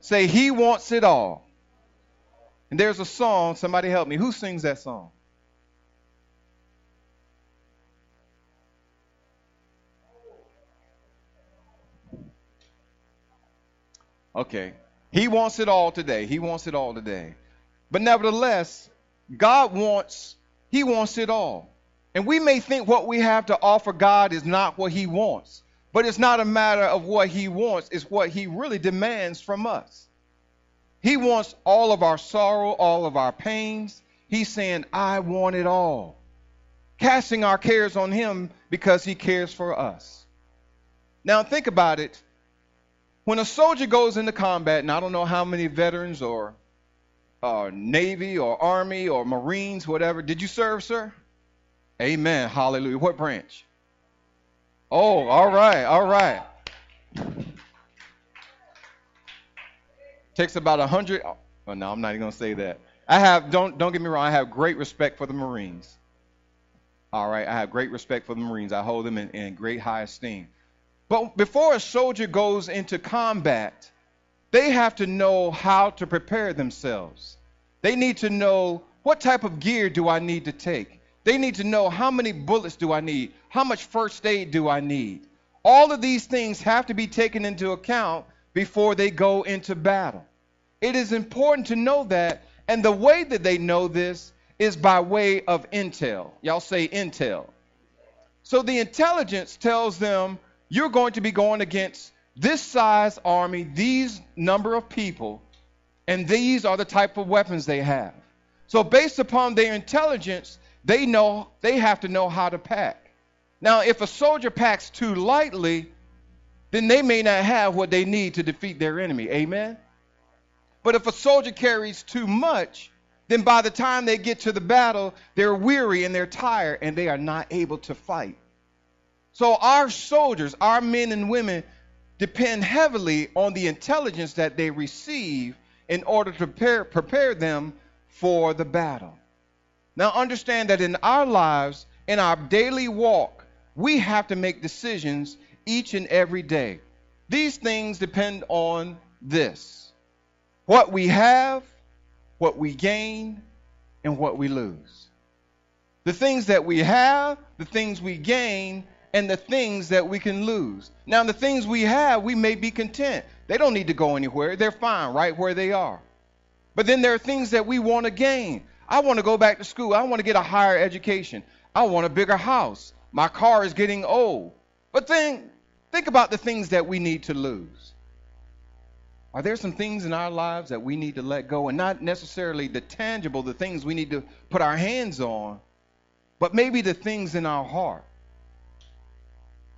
Say, He wants it all. And there's a song, somebody help me. Who sings that song? Okay. He wants it all today. He wants it all today. But nevertheless, God wants, He wants it all. And we may think what we have to offer God is not what He wants. But it's not a matter of what He wants, it's what He really demands from us. He wants all of our sorrow, all of our pains. He's saying, I want it all. Casting our cares on Him because He cares for us. Now, think about it. When a soldier goes into combat, and I don't know how many veterans or uh, Navy or Army or Marines, whatever, did you serve, sir? Amen. Hallelujah. What branch? Oh, all right, all right. Takes about a hundred. Oh, no, I'm not even gonna say that. I have don't don't get me wrong. I have great respect for the Marines. All right, I have great respect for the Marines. I hold them in, in great high esteem. But before a soldier goes into combat, they have to know how to prepare themselves. They need to know what type of gear do I need to take. They need to know how many bullets do I need? How much first aid do I need? All of these things have to be taken into account before they go into battle. It is important to know that, and the way that they know this is by way of intel. Y'all say intel. So the intelligence tells them you're going to be going against this size army, these number of people, and these are the type of weapons they have. So based upon their intelligence, they know they have to know how to pack. Now, if a soldier packs too lightly, then they may not have what they need to defeat their enemy. Amen. But if a soldier carries too much, then by the time they get to the battle, they're weary and they're tired and they are not able to fight. So our soldiers, our men and women, depend heavily on the intelligence that they receive in order to prepare, prepare them for the battle. Now, understand that in our lives, in our daily walk, we have to make decisions each and every day. These things depend on this what we have, what we gain, and what we lose. The things that we have, the things we gain, and the things that we can lose. Now, the things we have, we may be content. They don't need to go anywhere, they're fine right where they are. But then there are things that we want to gain. I want to go back to school, I want to get a higher education, I want a bigger house. My car is getting old. But then think about the things that we need to lose. Are there some things in our lives that we need to let go? And not necessarily the tangible, the things we need to put our hands on, but maybe the things in our heart.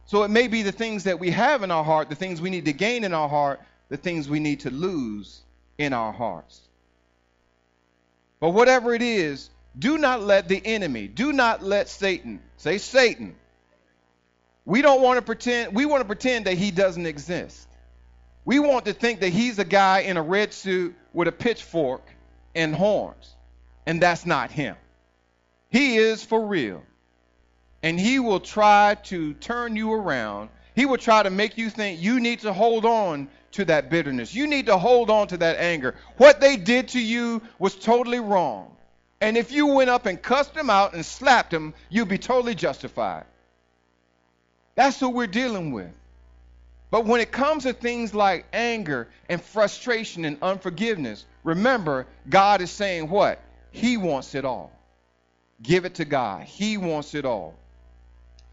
So it may be the things that we have in our heart, the things we need to gain in our heart, the things we need to lose in our hearts. But whatever it is, do not let the enemy, do not let Satan, say Satan. We don't want to pretend, we want to pretend that he doesn't exist. We want to think that he's a guy in a red suit with a pitchfork and horns. And that's not him. He is for real and he will try to turn you around. He will try to make you think you need to hold on to that bitterness. You need to hold on to that anger. What they did to you was totally wrong. And if you went up and cussed them out and slapped them, you'd be totally justified. That's who we're dealing with. But when it comes to things like anger and frustration and unforgiveness, remember, God is saying what? He wants it all. Give it to God. He wants it all.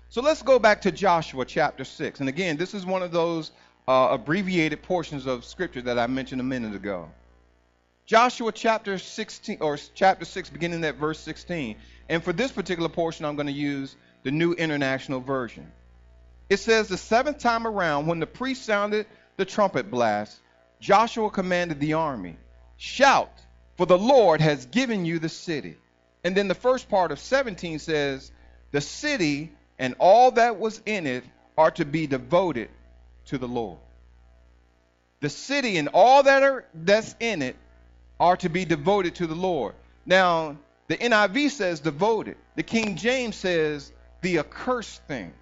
So let's go back to Joshua chapter 6. And again, this is one of those uh, abbreviated portions of scripture that I mentioned a minute ago. Joshua chapter 16 or chapter 6 beginning at verse 16. And for this particular portion I'm going to use the New International Version. It says the seventh time around when the priest sounded the trumpet blast, Joshua commanded the army, "Shout, for the Lord has given you the city." And then the first part of 17 says, "The city and all that was in it are to be devoted to the Lord. The city and all that are that's in it are to be devoted to the Lord. Now, the NIV says devoted. The King James says the accursed thing.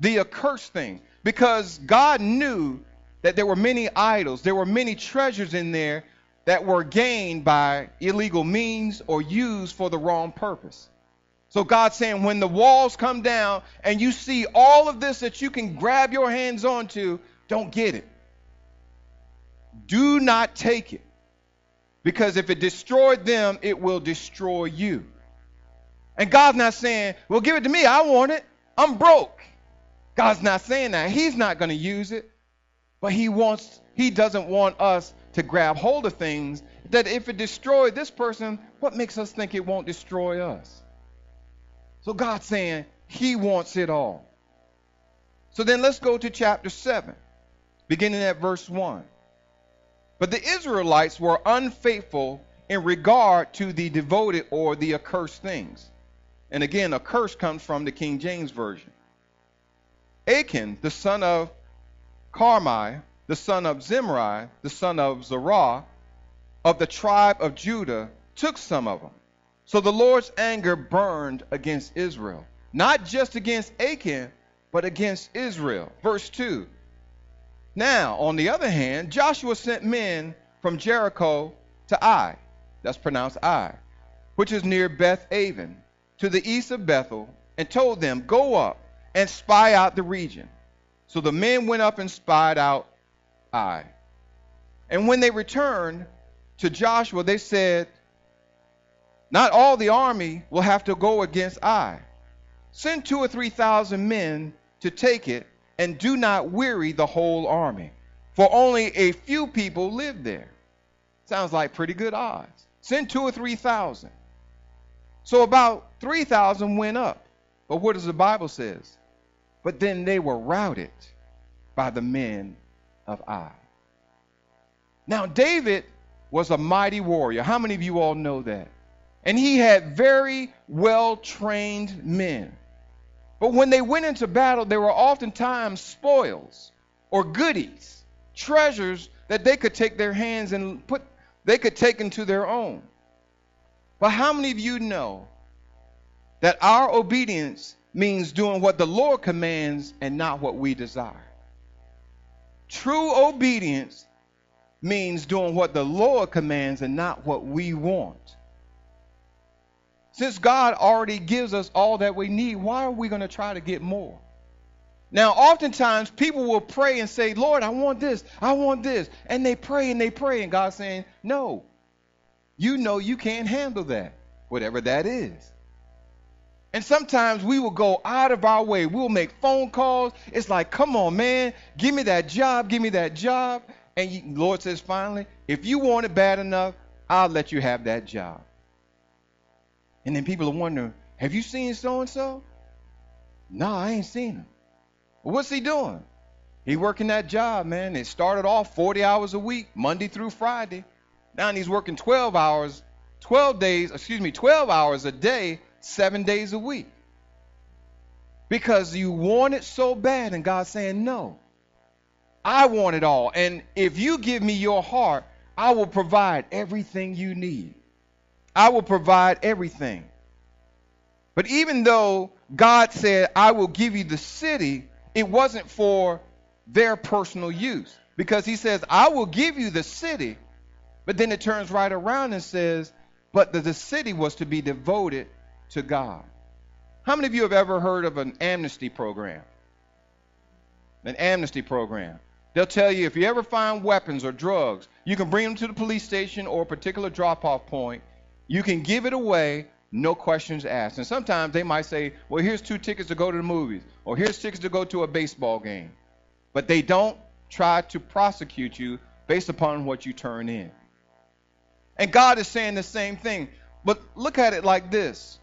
The accursed thing. Because God knew that there were many idols, there were many treasures in there that were gained by illegal means or used for the wrong purpose. So God's saying when the walls come down and you see all of this that you can grab your hands onto, don't get it. Do not take it. Because if it destroyed them, it will destroy you. And God's not saying, well, give it to me. I want it. I'm broke. God's not saying that. He's not going to use it. But he wants, he doesn't want us to grab hold of things that if it destroyed this person, what makes us think it won't destroy us? So God's saying he wants it all. So then let's go to chapter 7, beginning at verse 1. But the Israelites were unfaithful in regard to the devoted or the accursed things. And again, accursed comes from the King James Version. Achan, the son of Carmi, the son of Zimri, the son of Zerah, of the tribe of Judah, took some of them. So the Lord's anger burned against Israel, not just against Achan, but against Israel. Verse 2 Now, on the other hand, Joshua sent men from Jericho to Ai, that's pronounced Ai, which is near Beth Aven, to the east of Bethel, and told them, Go up and spy out the region. So the men went up and spied out Ai. And when they returned to Joshua, they said, Not all the army will have to go against Ai. Send two or three thousand men to take it, and do not weary the whole army, for only a few people live there. Sounds like pretty good odds. Send two or three thousand. So about three thousand went up. But what does the Bible says? But then they were routed by the men of Ai. Now, David was a mighty warrior. How many of you all know that? And he had very well trained men. But when they went into battle, there were oftentimes spoils or goodies, treasures that they could take their hands and put, they could take into their own. But how many of you know that our obedience means doing what the Lord commands and not what we desire? True obedience means doing what the Lord commands and not what we want. Since God already gives us all that we need, why are we going to try to get more? Now, oftentimes people will pray and say, Lord, I want this, I want this. And they pray and they pray, and God's saying, No, you know you can't handle that, whatever that is. And sometimes we will go out of our way. We'll make phone calls. It's like, come on, man, give me that job, give me that job. And you, Lord says, finally, if you want it bad enough, I'll let you have that job. And then people are wondering, have you seen so and so? No, I ain't seen him. What's he doing? He working that job, man. It started off 40 hours a week, Monday through Friday. Now he's working 12 hours, 12 days, excuse me, 12 hours a day seven days a week. Because you want it so bad, and God's saying, No, I want it all. And if you give me your heart, I will provide everything you need. I will provide everything. But even though God said, I will give you the city, it wasn't for their personal use. Because he says, I will give you the city. But then it turns right around and says, but the, the city was to be devoted to God. How many of you have ever heard of an amnesty program? An amnesty program. They'll tell you if you ever find weapons or drugs, you can bring them to the police station or a particular drop off point. You can give it away, no questions asked. And sometimes they might say, well, here's two tickets to go to the movies, or here's tickets to go to a baseball game. But they don't try to prosecute you based upon what you turn in. And God is saying the same thing. But look at it like this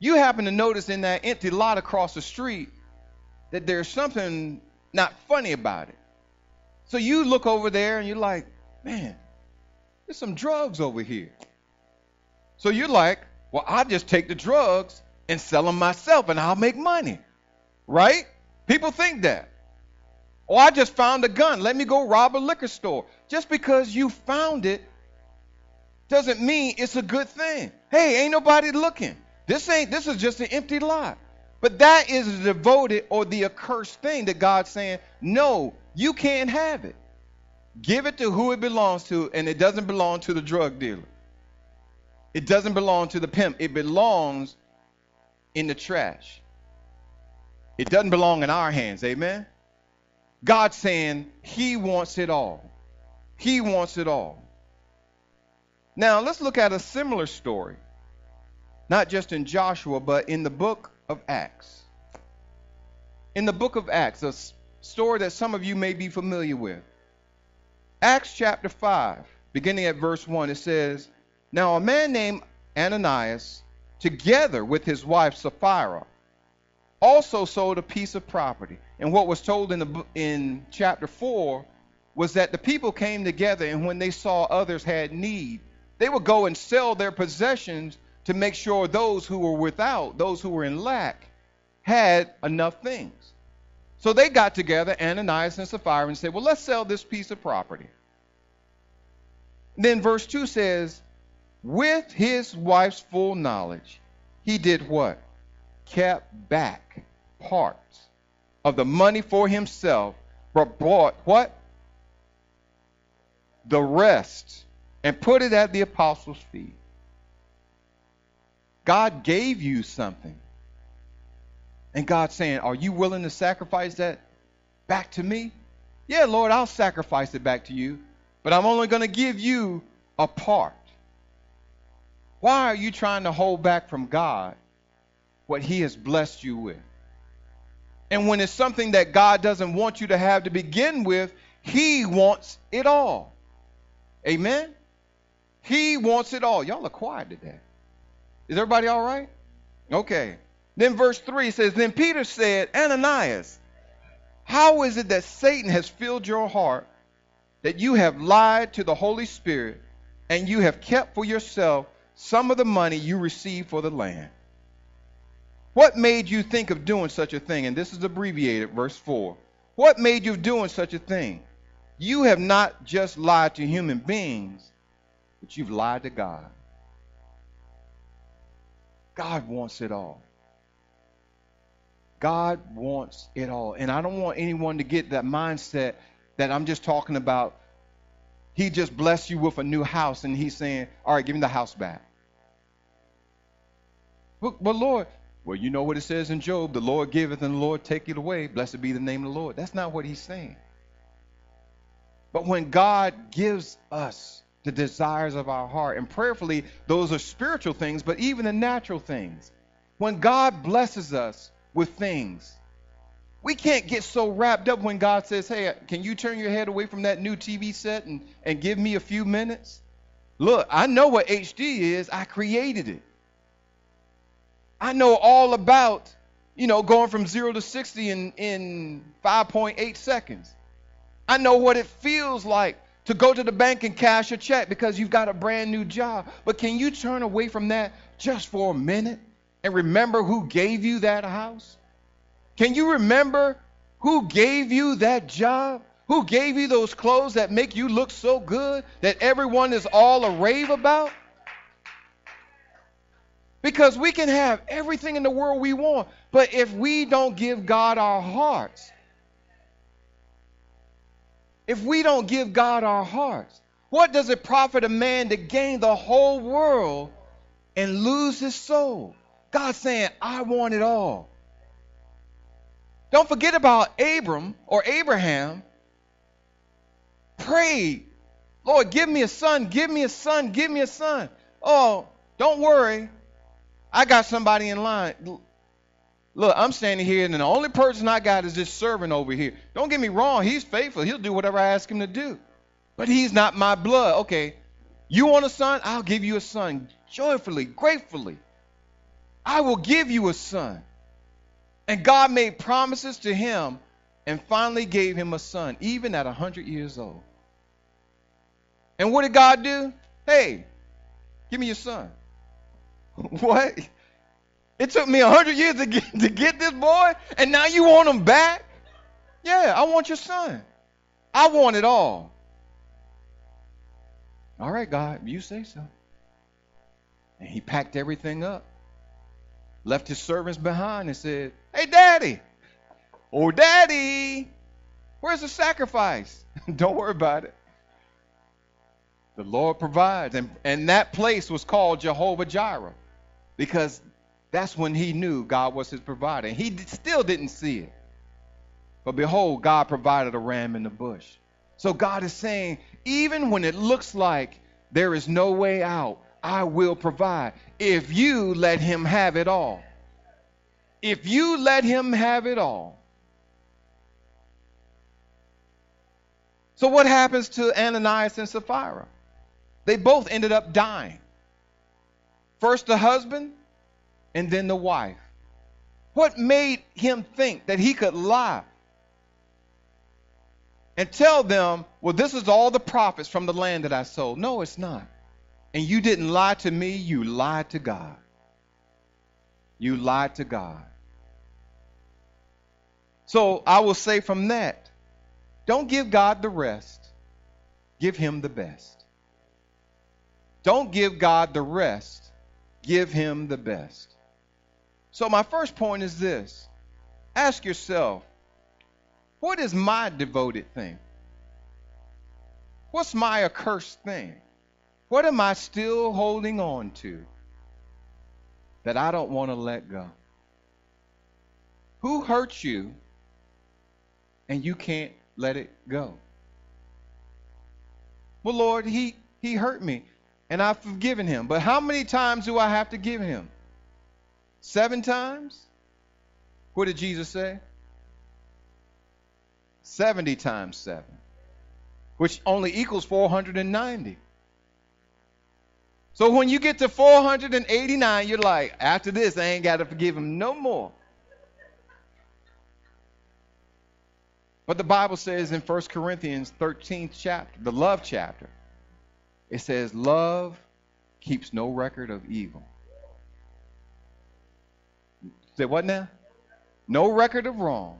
you happen to notice in that empty lot across the street that there's something not funny about it. So you look over there and you're like, man, there's some drugs over here. So you're like, well, I'll just take the drugs and sell them myself and I'll make money. Right? People think that. Oh, I just found a gun. Let me go rob a liquor store. Just because you found it doesn't mean it's a good thing. Hey, ain't nobody looking. This ain't this is just an empty lot. But that is the devoted or the accursed thing that God's saying, no, you can't have it. Give it to who it belongs to, and it doesn't belong to the drug dealer. It doesn't belong to the pimp. It belongs in the trash. It doesn't belong in our hands. Amen. God's saying he wants it all. He wants it all. Now, let's look at a similar story. Not just in Joshua, but in the book of Acts. In the book of Acts, a story that some of you may be familiar with. Acts chapter 5, beginning at verse 1, it says, Now a man named Ananias, together with his wife Sapphira, also sold a piece of property. And what was told in, the, in chapter 4 was that the people came together, and when they saw others had need, they would go and sell their possessions to make sure those who were without, those who were in lack, had enough things. So they got together, Ananias and Sapphira, and said, Well, let's sell this piece of property. Then verse 2 says, With his wife's full knowledge, he did what? Kept back parts of the money for himself, but bought what? The rest and put it at the apostles' feet. God gave you something. And God's saying, Are you willing to sacrifice that back to me? Yeah, Lord, I'll sacrifice it back to you, but I'm only going to give you a part. Why are you trying to hold back from God what He has blessed you with? And when it's something that God doesn't want you to have to begin with, He wants it all. Amen? He wants it all. Y'all are quiet today. Is everybody all right? Okay. Then verse 3 says, Then Peter said, Ananias, how is it that Satan has filled your heart that you have lied to the Holy Spirit and you have kept for yourself some of the money you received for the land? What made you think of doing such a thing? And this is abbreviated, verse 4. What made you doing such a thing? You have not just lied to human beings, but you've lied to God. God wants it all. God wants it all. And I don't want anyone to get that mindset that I'm just talking about. He just blessed you with a new house and he's saying, All right, give me the house back. But, but Lord, well, you know what it says in Job the Lord giveth and the Lord taketh away. Blessed be the name of the Lord. That's not what he's saying. But when God gives us the desires of our heart. And prayerfully, those are spiritual things, but even the natural things. When God blesses us with things, we can't get so wrapped up when God says, Hey, can you turn your head away from that new TV set and, and give me a few minutes? Look, I know what HD is, I created it. I know all about, you know, going from zero to 60 in, in 5.8 seconds. I know what it feels like to go to the bank and cash a check because you've got a brand new job. But can you turn away from that just for a minute and remember who gave you that house? Can you remember who gave you that job? Who gave you those clothes that make you look so good that everyone is all a rave about? Because we can have everything in the world we want, but if we don't give God our hearts, if we don't give God our hearts? What does it profit a man to gain the whole world and lose his soul? God's saying, I want it all. Don't forget about Abram or Abraham. Pray, Lord, give me a son, give me a son, give me a son. Oh, don't worry. I got somebody in line. Look, I'm standing here, and the only person I got is this servant over here. Don't get me wrong, he's faithful. He'll do whatever I ask him to do. But he's not my blood. Okay, you want a son? I'll give you a son joyfully, gratefully. I will give you a son. And God made promises to him and finally gave him a son, even at 100 years old. And what did God do? Hey, give me your son. what? It took me a hundred years to get to get this boy, and now you want him back? Yeah, I want your son. I want it all. All right, God, you say so. And he packed everything up, left his servants behind and said, Hey, daddy, oh, daddy, where's the sacrifice? Don't worry about it. The Lord provides. And, and that place was called Jehovah Jireh because that's when he knew God was his provider. And he still didn't see it. But behold, God provided a ram in the bush. So God is saying, even when it looks like there is no way out, I will provide if you let him have it all. If you let him have it all. So, what happens to Ananias and Sapphira? They both ended up dying. First the husband, and then the wife. What made him think that he could lie and tell them, well, this is all the profits from the land that I sold? No, it's not. And you didn't lie to me, you lied to God. You lied to God. So I will say from that, don't give God the rest, give him the best. Don't give God the rest, give him the best. So my first point is this ask yourself, what is my devoted thing? What's my accursed thing? What am I still holding on to that I don't want to let go? Who hurt you and you can't let it go? Well, Lord, he, he hurt me and I've forgiven him. But how many times do I have to give him? Seven times? What did Jesus say? 70 times 7, which only equals 490. So when you get to 489, you're like, after this, I ain't got to forgive him no more. But the Bible says in 1 Corinthians 13th chapter, the love chapter, it says, Love keeps no record of evil. Say what now? No record of wrong.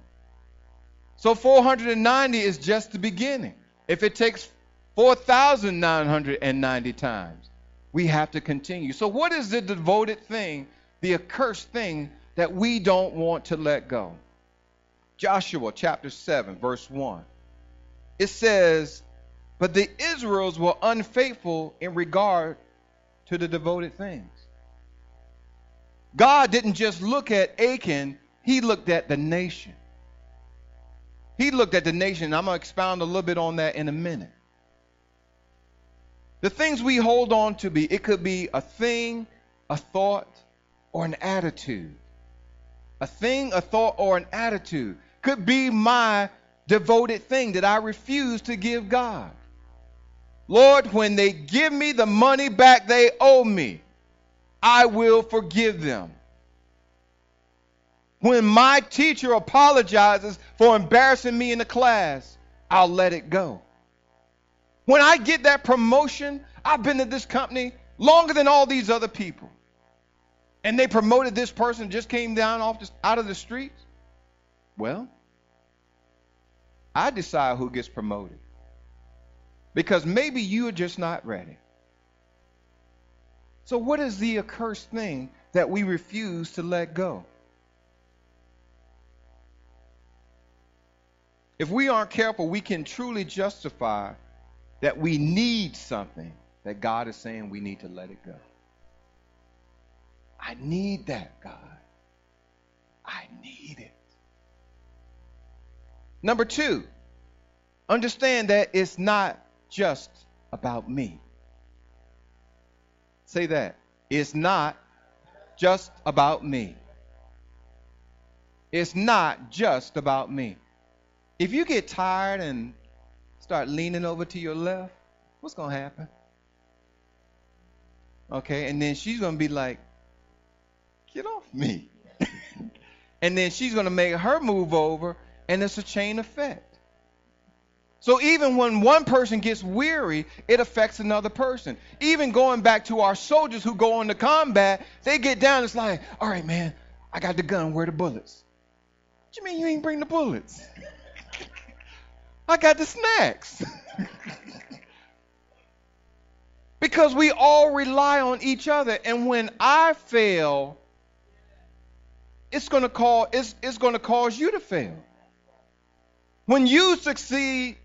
So 490 is just the beginning. If it takes 4,990 times, we have to continue. So, what is the devoted thing, the accursed thing that we don't want to let go? Joshua chapter 7, verse 1. It says, But the Israels were unfaithful in regard to the devoted things. God didn't just look at Achan, he looked at the nation. He looked at the nation. I'm going to expound a little bit on that in a minute. The things we hold on to be, it could be a thing, a thought, or an attitude. A thing, a thought, or an attitude could be my devoted thing that I refuse to give God. Lord, when they give me the money back they owe me, I will forgive them. When my teacher apologizes for embarrassing me in the class, I'll let it go. When I get that promotion, I've been at this company longer than all these other people. And they promoted this person just came down off the, out of the streets. Well, I decide who gets promoted. Because maybe you are just not ready. So, what is the accursed thing that we refuse to let go? If we aren't careful, we can truly justify that we need something that God is saying we need to let it go. I need that, God. I need it. Number two, understand that it's not just about me. Say that. It's not just about me. It's not just about me. If you get tired and start leaning over to your left, what's going to happen? Okay, and then she's going to be like, get off me. and then she's going to make her move over, and it's a chain effect. So even when one person gets weary, it affects another person. Even going back to our soldiers who go into combat, they get down, it's like, all right, man, I got the gun, where the bullets? What you mean you ain't bring the bullets? I got the snacks. because we all rely on each other. And when I fail, it's going to cause it's, it's going to cause you to fail. When you succeed,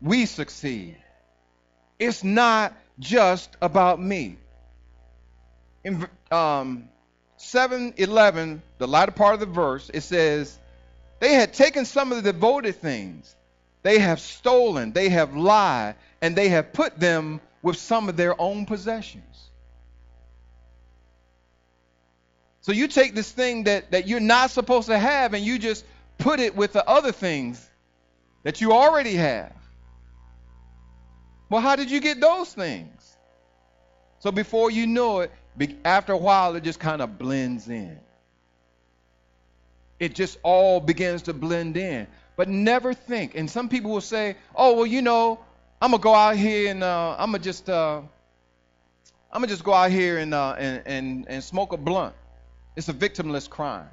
we succeed. It's not just about me. In um, 7:11, the latter part of the verse, it says, "They had taken some of the devoted things, they have stolen, they have lied, and they have put them with some of their own possessions." So you take this thing that, that you're not supposed to have and you just put it with the other things that you already have. Well, how did you get those things? So before you know it, after a while, it just kind of blends in. It just all begins to blend in. But never think. And some people will say, "Oh, well, you know, I'm gonna go out here and uh, I'm gonna just uh, I'm gonna just go out here and, uh, and and and smoke a blunt." It's a victimless crime.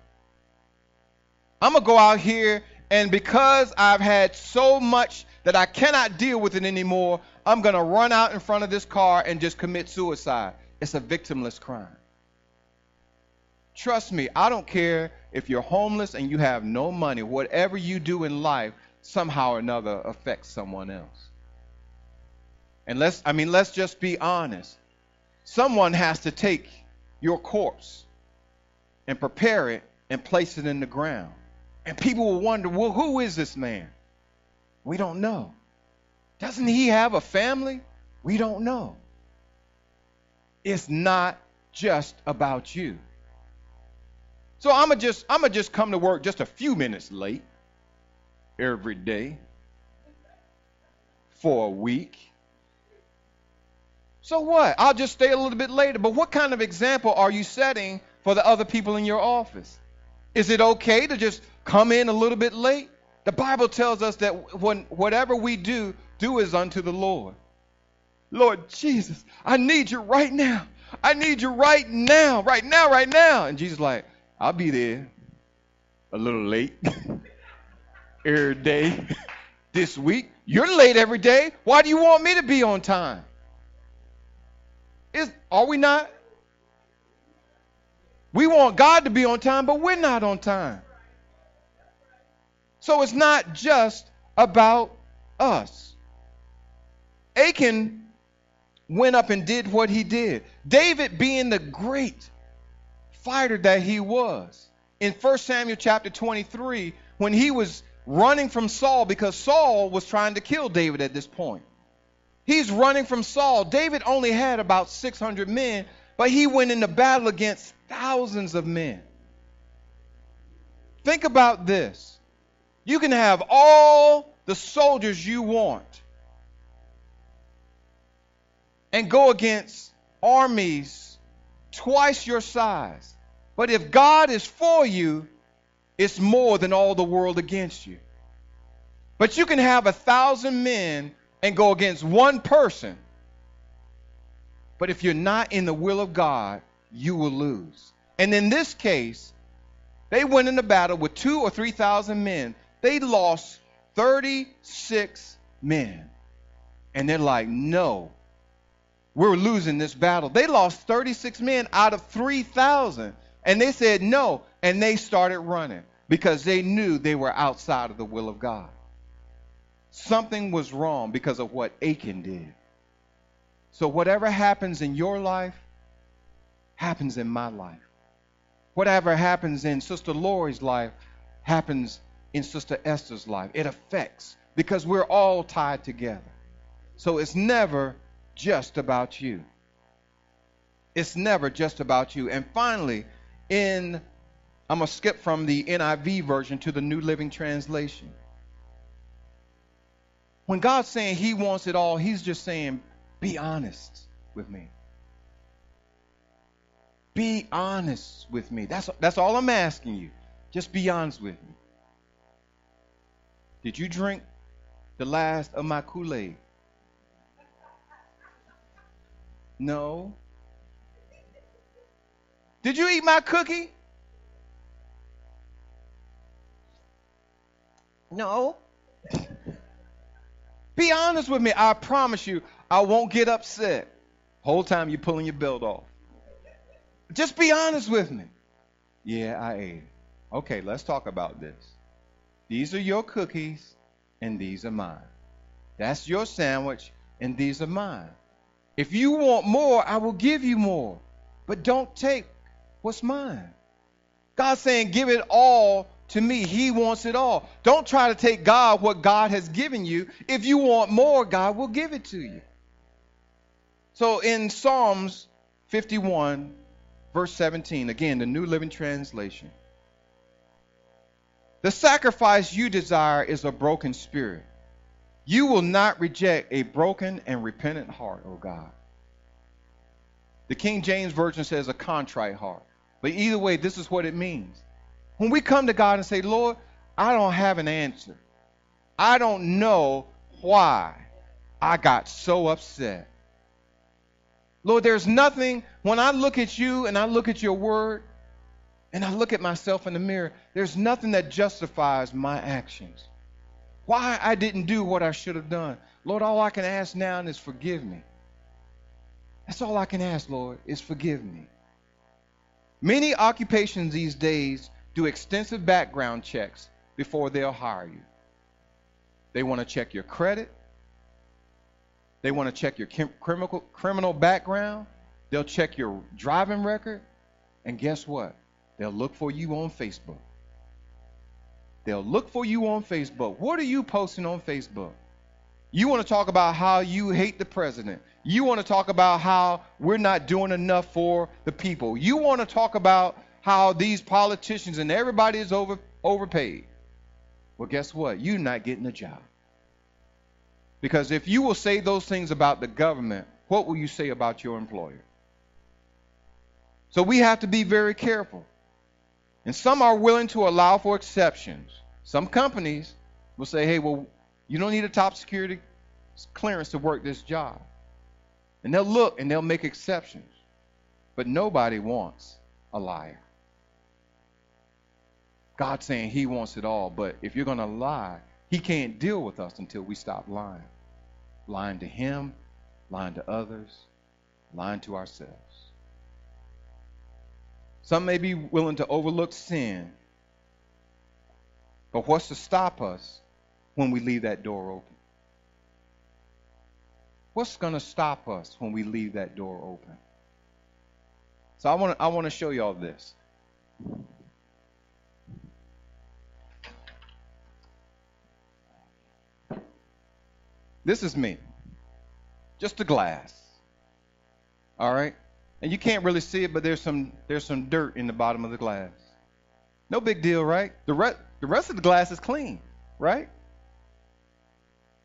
I'm going to go out here, and because I've had so much that I cannot deal with it anymore, I'm going to run out in front of this car and just commit suicide. It's a victimless crime. Trust me, I don't care if you're homeless and you have no money. Whatever you do in life, somehow or another affects someone else. And let's, I mean, let's just be honest. Someone has to take your corpse and prepare it and place it in the ground. And people will wonder, well, who is this man? We don't know. Doesn't he have a family? We don't know. It's not just about you. So I'm gonna just I'm gonna just come to work just a few minutes late every day for a week. So what? I'll just stay a little bit later. But what kind of example are you setting for the other people in your office? Is it okay to just come in a little bit late? The Bible tells us that when whatever we do, do is unto the Lord. Lord Jesus, I need you right now. I need you right now, right now, right now. And Jesus like, I'll be there a little late every day this week. You're late every day. Why do you want me to be on time? Is are we not? We want God to be on time, but we're not on time. So it's not just about us. Achan went up and did what he did. David, being the great fighter that he was, in 1 Samuel chapter 23, when he was running from Saul because Saul was trying to kill David at this point. He's running from Saul. David only had about 600 men, but he went into battle against thousands of men. Think about this. You can have all the soldiers you want and go against armies twice your size. But if God is for you, it's more than all the world against you. But you can have a thousand men and go against one person. But if you're not in the will of God, you will lose. And in this case, they went in into battle with two or three thousand men. They lost 36 men. And they're like, no, we're losing this battle. They lost 36 men out of 3,000. And they said no. And they started running because they knew they were outside of the will of God. Something was wrong because of what Achan did. So, whatever happens in your life happens in my life. Whatever happens in Sister Lori's life happens in Sister Esther's life. It affects because we're all tied together. So, it's never just about you. It's never just about you. And finally, in I'm going to skip from the NIV version to the New Living Translation. When God's saying He wants it all, He's just saying, be honest with me. Be honest with me. That's, that's all I'm asking you. Just be honest with me. Did you drink the last of my Kool Aid? No. Did you eat my cookie? No. Be honest with me. I promise you, I won't get upset. Whole time you're pulling your belt off. Just be honest with me. Yeah, I ate it. Okay, let's talk about this. These are your cookies, and these are mine. That's your sandwich, and these are mine. If you want more, I will give you more. But don't take what's mine. God's saying, give it all to me. He wants it all. Don't try to take God what God has given you. If you want more, God will give it to you. So in Psalms 51, verse 17, again, the New Living Translation. The sacrifice you desire is a broken spirit. You will not reject a broken and repentant heart, O God. The King James Version says a contrite heart. But either way, this is what it means. When we come to God and say, Lord, I don't have an answer, I don't know why I got so upset. Lord, there's nothing, when I look at you and I look at your word and I look at myself in the mirror, there's nothing that justifies my actions. Why I didn't do what I should have done. Lord, all I can ask now is forgive me. That's all I can ask, Lord, is forgive me. Many occupations these days do extensive background checks before they'll hire you. They want to check your credit. They want to check your criminal, criminal background. They'll check your driving record. And guess what? They'll look for you on Facebook. They'll look for you on Facebook. What are you posting on Facebook? You want to talk about how you hate the president. You want to talk about how we're not doing enough for the people. You want to talk about how these politicians and everybody is over overpaid. Well, guess what? You're not getting a job. Because if you will say those things about the government, what will you say about your employer? So we have to be very careful. And some are willing to allow for exceptions. Some companies will say, hey, well, you don't need a top security clearance to work this job. And they'll look and they'll make exceptions. But nobody wants a liar. God's saying He wants it all, but if you're going to lie, He can't deal with us until we stop lying. Lying to Him, lying to others, lying to ourselves. Some may be willing to overlook sin, but what's to stop us when we leave that door open? What's going to stop us when we leave that door open? So I want to I want to show you all this. This is me. Just a glass. All right? And you can't really see it, but there's some there's some dirt in the bottom of the glass. No big deal, right? The rest the rest of the glass is clean, right?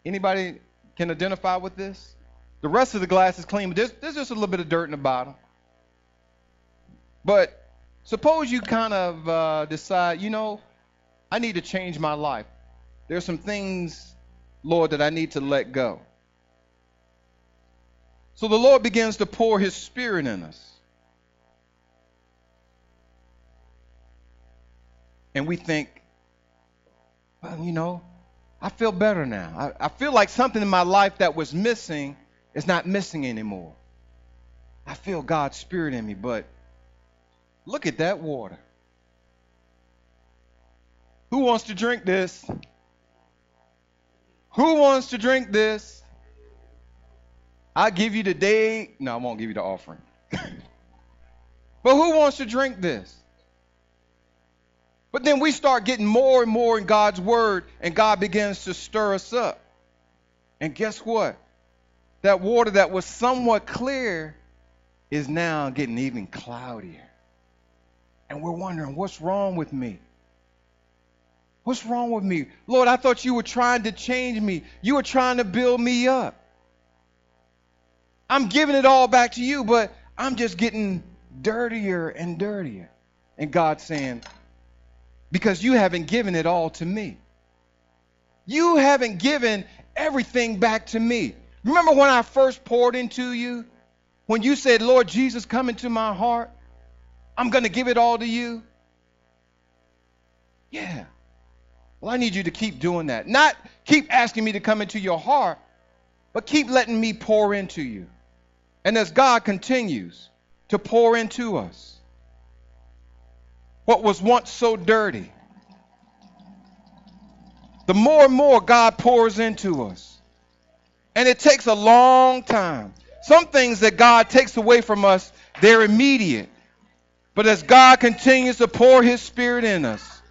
Anybody can identify with this? The rest of the glass is clean, but there's, there's just a little bit of dirt in the bottom. But suppose you kind of uh, decide, you know, I need to change my life. There's some things Lord, that I need to let go. So the Lord begins to pour his spirit in us. And we think, well, you know, I feel better now. I, I feel like something in my life that was missing is not missing anymore. I feel God's spirit in me, but look at that water. Who wants to drink this? Who wants to drink this? I give you the day. No, I won't give you the offering. but who wants to drink this? But then we start getting more and more in God's word, and God begins to stir us up. And guess what? That water that was somewhat clear is now getting even cloudier. And we're wondering, what's wrong with me? What's wrong with me? Lord, I thought you were trying to change me. You were trying to build me up. I'm giving it all back to you, but I'm just getting dirtier and dirtier. And God's saying, because you haven't given it all to me. You haven't given everything back to me. Remember when I first poured into you? When you said, Lord Jesus, come into my heart? I'm going to give it all to you? Yeah. Well, I need you to keep doing that. Not keep asking me to come into your heart, but keep letting me pour into you. And as God continues to pour into us, what was once so dirty. The more and more God pours into us. And it takes a long time. Some things that God takes away from us, they're immediate. But as God continues to pour his spirit in us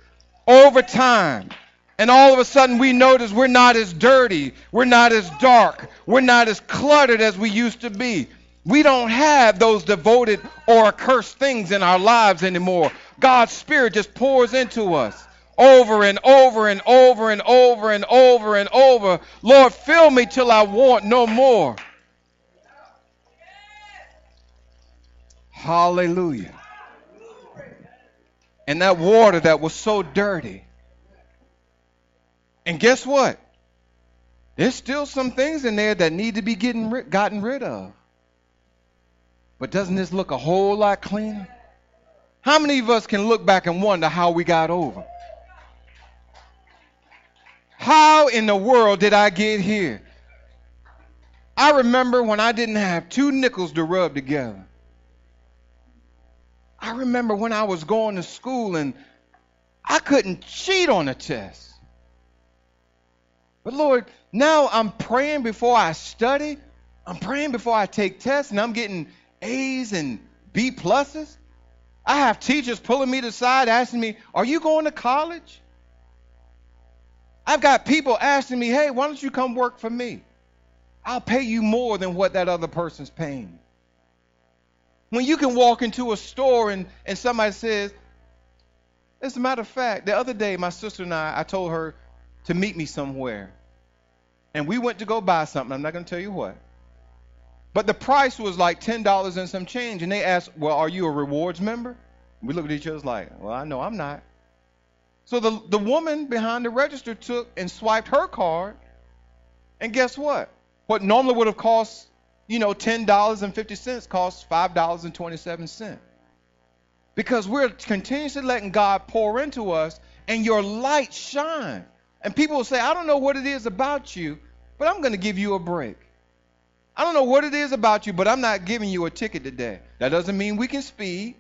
over time, and all of a sudden we notice we're not as dirty, we're not as dark, we're not as cluttered as we used to be. We don't have those devoted or accursed things in our lives anymore. God's Spirit just pours into us over and over and over and over and over and over. Lord, fill me till I want no more. Hallelujah. And that water that was so dirty. And guess what? There's still some things in there that need to be getting gotten rid of. But doesn't this look a whole lot cleaner? How many of us can look back and wonder how we got over? How in the world did I get here? I remember when I didn't have two nickels to rub together. I remember when I was going to school and I couldn't cheat on a test. But Lord, now I'm praying before I study. I'm praying before I take tests, and I'm getting A's and B pluses. I have teachers pulling me to the side asking me, Are you going to college? I've got people asking me, Hey, why don't you come work for me? I'll pay you more than what that other person's paying. When you can walk into a store and, and somebody says, as a matter of fact, the other day, my sister and I, I told her to meet me somewhere. And we went to go buy something. I'm not going to tell you what. But the price was like $10 and some change. And they asked, Well, are you a rewards member? We looked at each other like, Well, I know I'm not. So the, the woman behind the register took and swiped her card. And guess what? What normally would have cost, you know, $10.50 costs $5.27. Because we're continuously letting God pour into us and your light shine. And people will say, I don't know what it is about you, but I'm going to give you a break. I don't know what it is about you, but I'm not giving you a ticket today. That doesn't mean we can speed.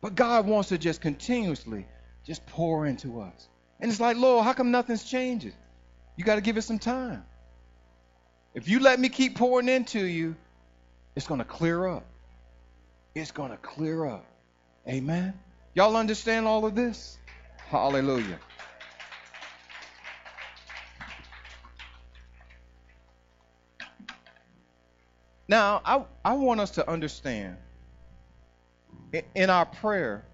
But God wants to just continuously just pour into us. And it's like, Lord, how come nothing's changing? You got to give it some time. If you let me keep pouring into you, it's going to clear up. It's going to clear up. Amen. Y'all understand all of this? Hallelujah. Now, I, I want us to understand in our prayer,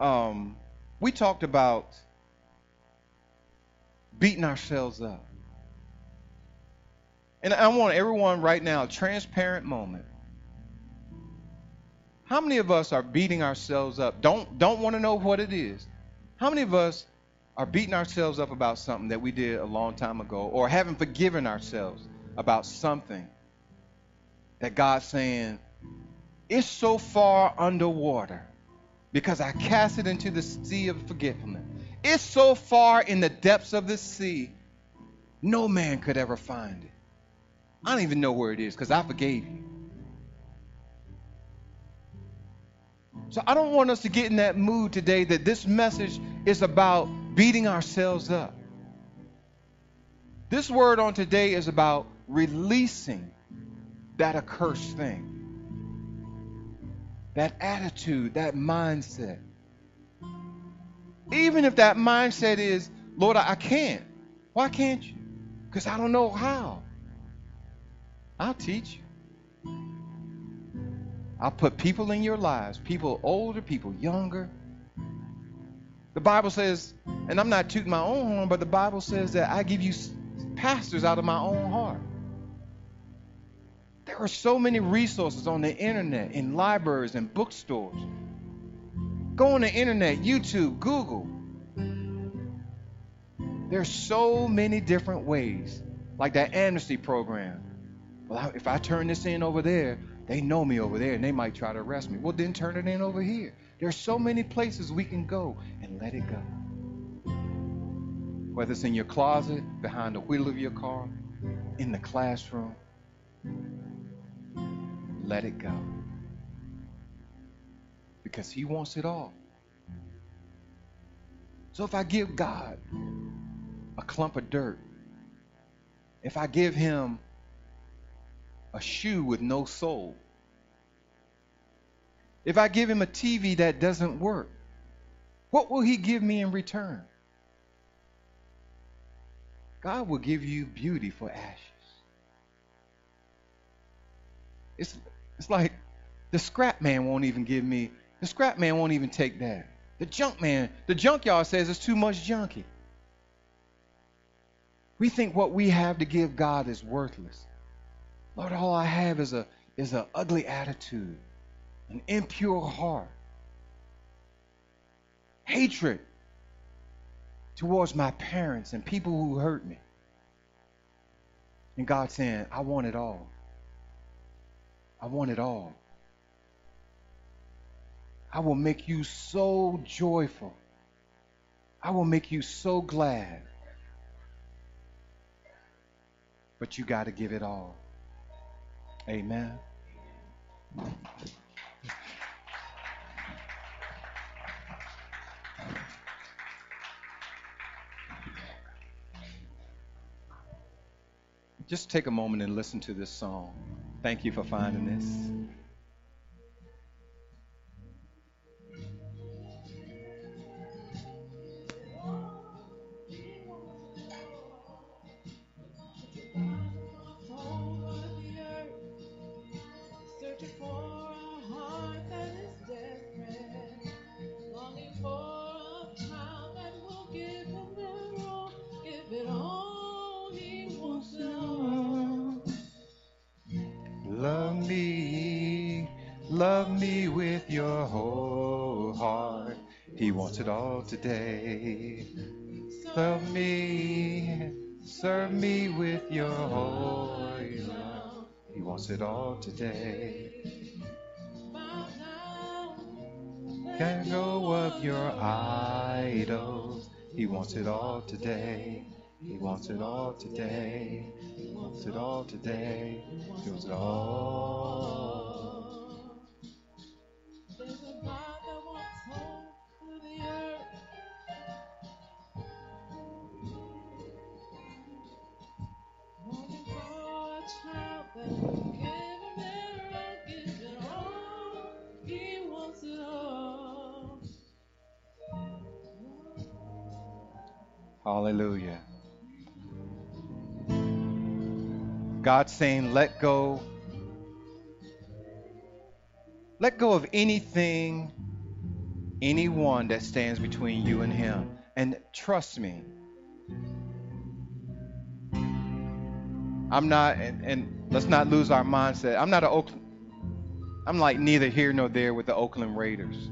um, we talked about beating ourselves up. And I want everyone right now, a transparent moment. How many of us are beating ourselves up? Don't don't want to know what it is. How many of us are beating ourselves up about something that we did a long time ago or haven't forgiven ourselves about something that God's saying, it's so far underwater because I cast it into the sea of forgetfulness. It's so far in the depths of the sea, no man could ever find it. I don't even know where it is because I forgave you. So I don't want us to get in that mood today that this message is about beating ourselves up. This word on today is about releasing that accursed thing. That attitude, that mindset. Even if that mindset is, Lord, I, can't. Why can't you? Because I don't know how. I'll teach you. I'll put people in your lives, people older, people younger. The Bible says, and I'm not tooting my own horn, but the Bible says that I give you pastors out of my own heart. There are so many resources on the internet, in libraries and bookstores. Go on the internet, YouTube, Google. There's so many different ways, like that amnesty program. Well, if I turn this in over there, they know me over there and they might try to arrest me. Well, then turn it in over here. There's so many places we can go and let it go. Whether it's in your closet, behind the wheel of your car, in the classroom, let it go. because He wants it all. So if I give God a clump of dirt, if I give Him a shoe with no sole, if I give Him a TV that doesn't work, what will He give me in return? God will give you beauty for ashes. It's, it's like the scrap man won't even give me, the scrap man won't even take that. The junk man, the junkyard says it's too much junky. We think what we have to give God is worthless. Lord, all I have is a is an ugly attitude, an impure heart, hatred towards my parents and people who hurt me. And God saying, I want it all. I want it all. I will make you so joyful. I will make you so glad. But you got to give it all. Amen. Just take a moment and listen to this song. Thank you for finding this. It all today. Serve me, serve me with your holy love. He wants it all today. Can go of your idols. He wants it all today. He wants it all today. He wants it all today. He wants it all. God saying, let go. Let go of anything, anyone that stands between you and Him. And trust me, I'm not, and, and let's not lose our mindset. I'm not an Oakland, I'm like neither here nor there with the Oakland Raiders.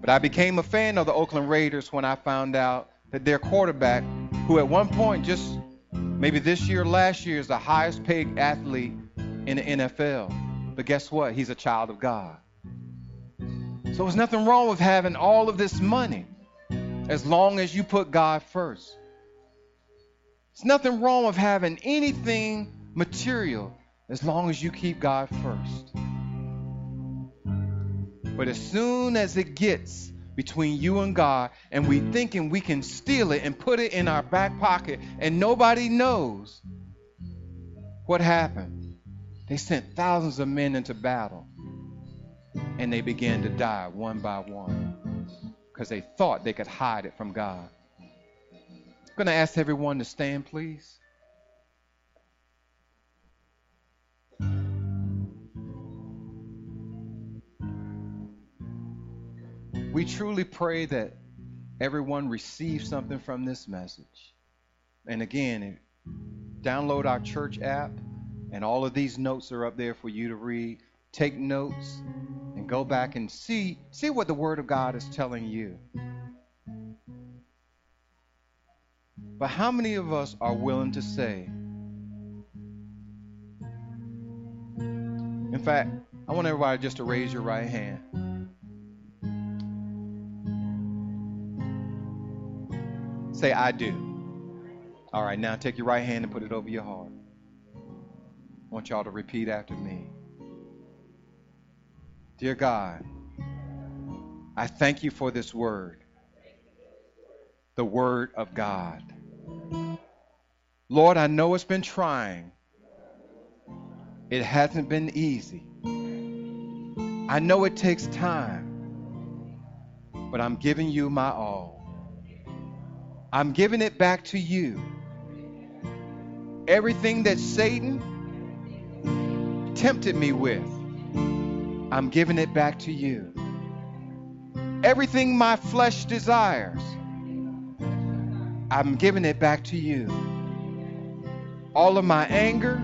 But I became a fan of the Oakland Raiders when I found out that their quarterback, who at one point just maybe this year, last year, is the highest paid athlete in the NFL. But guess what? He's a child of God. So there's nothing wrong with having all of this money as long as you put God first. There's nothing wrong with having anything material as long as you keep God first. But as soon as it gets between you and God, and we thinking we can steal it and put it in our back pocket, and nobody knows what happened. They sent thousands of men into battle, and they began to die one by one because they thought they could hide it from God. I'm going to ask everyone to stand, please. We truly pray that everyone receives something from this message. And again, download our church app, and all of these notes are up there for you to read. Take notes and go back and see see what the word of God is telling you. But how many of us are willing to say, in fact, I want everybody just to raise your right hand. Say, I do. All right, now take your right hand and put it over your heart. I want y'all to repeat after me. Dear God, I thank you for this word, the word of God. Lord, I know it's been trying. It hasn't been easy. I know it takes time, but I'm giving you my all. I'm giving it back to you. Everything that Satan tempted me with, I'm giving it back to you. Everything my flesh desires, I'm giving it back to you. All of my anger,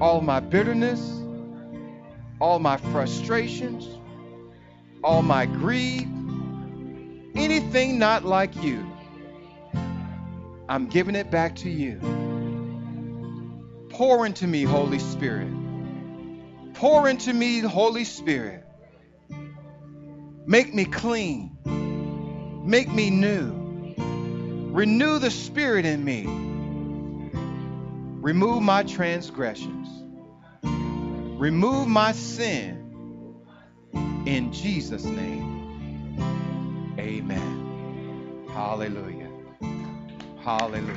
all my bitterness, all my frustrations, all my greed, anything not like you, I'm giving it back to you. Pour into me, Holy Spirit. Pour into me, Holy Spirit. Make me clean. Make me new. Renew the spirit in me. Remove my transgressions. Remove my sin. In Jesus' name. Amen. Hallelujah. Hallelujah.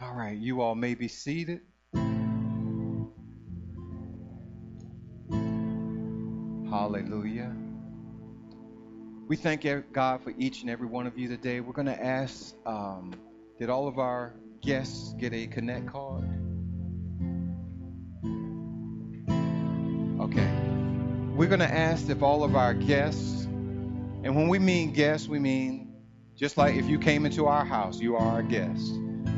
All right, you all may be seated. Hallelujah. We thank God for each and every one of you today. We're going to ask um, Did all of our guests get a Connect card? Okay. We're going to ask if all of our guests, and when we mean guests, we mean just like if you came into our house, you are our guest.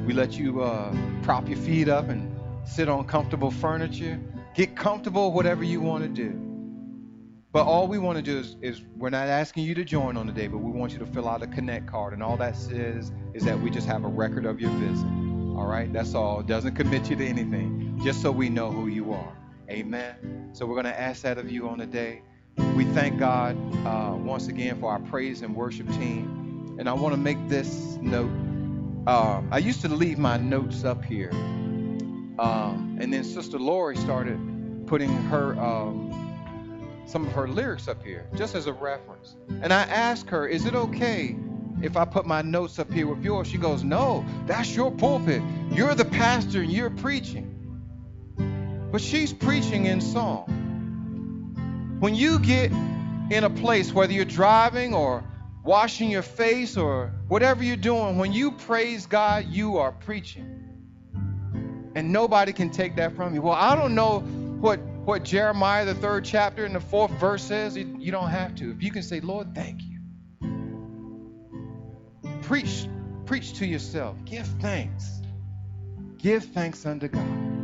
We let you uh, prop your feet up and sit on comfortable furniture. Get comfortable, whatever you want to do. But all we want to do is, is we're not asking you to join on the day, but we want you to fill out a connect card. And all that says is that we just have a record of your visit. All right? That's all. It doesn't commit you to anything, just so we know who you are. Amen. So we're going to ask that of you on the day. We thank God uh, once again for our praise and worship team. And I want to make this note. Um, I used to leave my notes up here. Um, and then Sister Lori started putting her um, some of her lyrics up here, just as a reference. And I asked her, Is it okay if I put my notes up here with yours? She goes, No, that's your pulpit. You're the pastor and you're preaching. But she's preaching in song. When you get in a place, whether you're driving or washing your face or whatever you're doing, when you praise God, you are preaching. And nobody can take that from you. Well, I don't know what what Jeremiah, the third chapter and the fourth verse says, you don't have to. If you can say, Lord, thank you. Preach, preach to yourself. Give thanks. Give thanks unto God.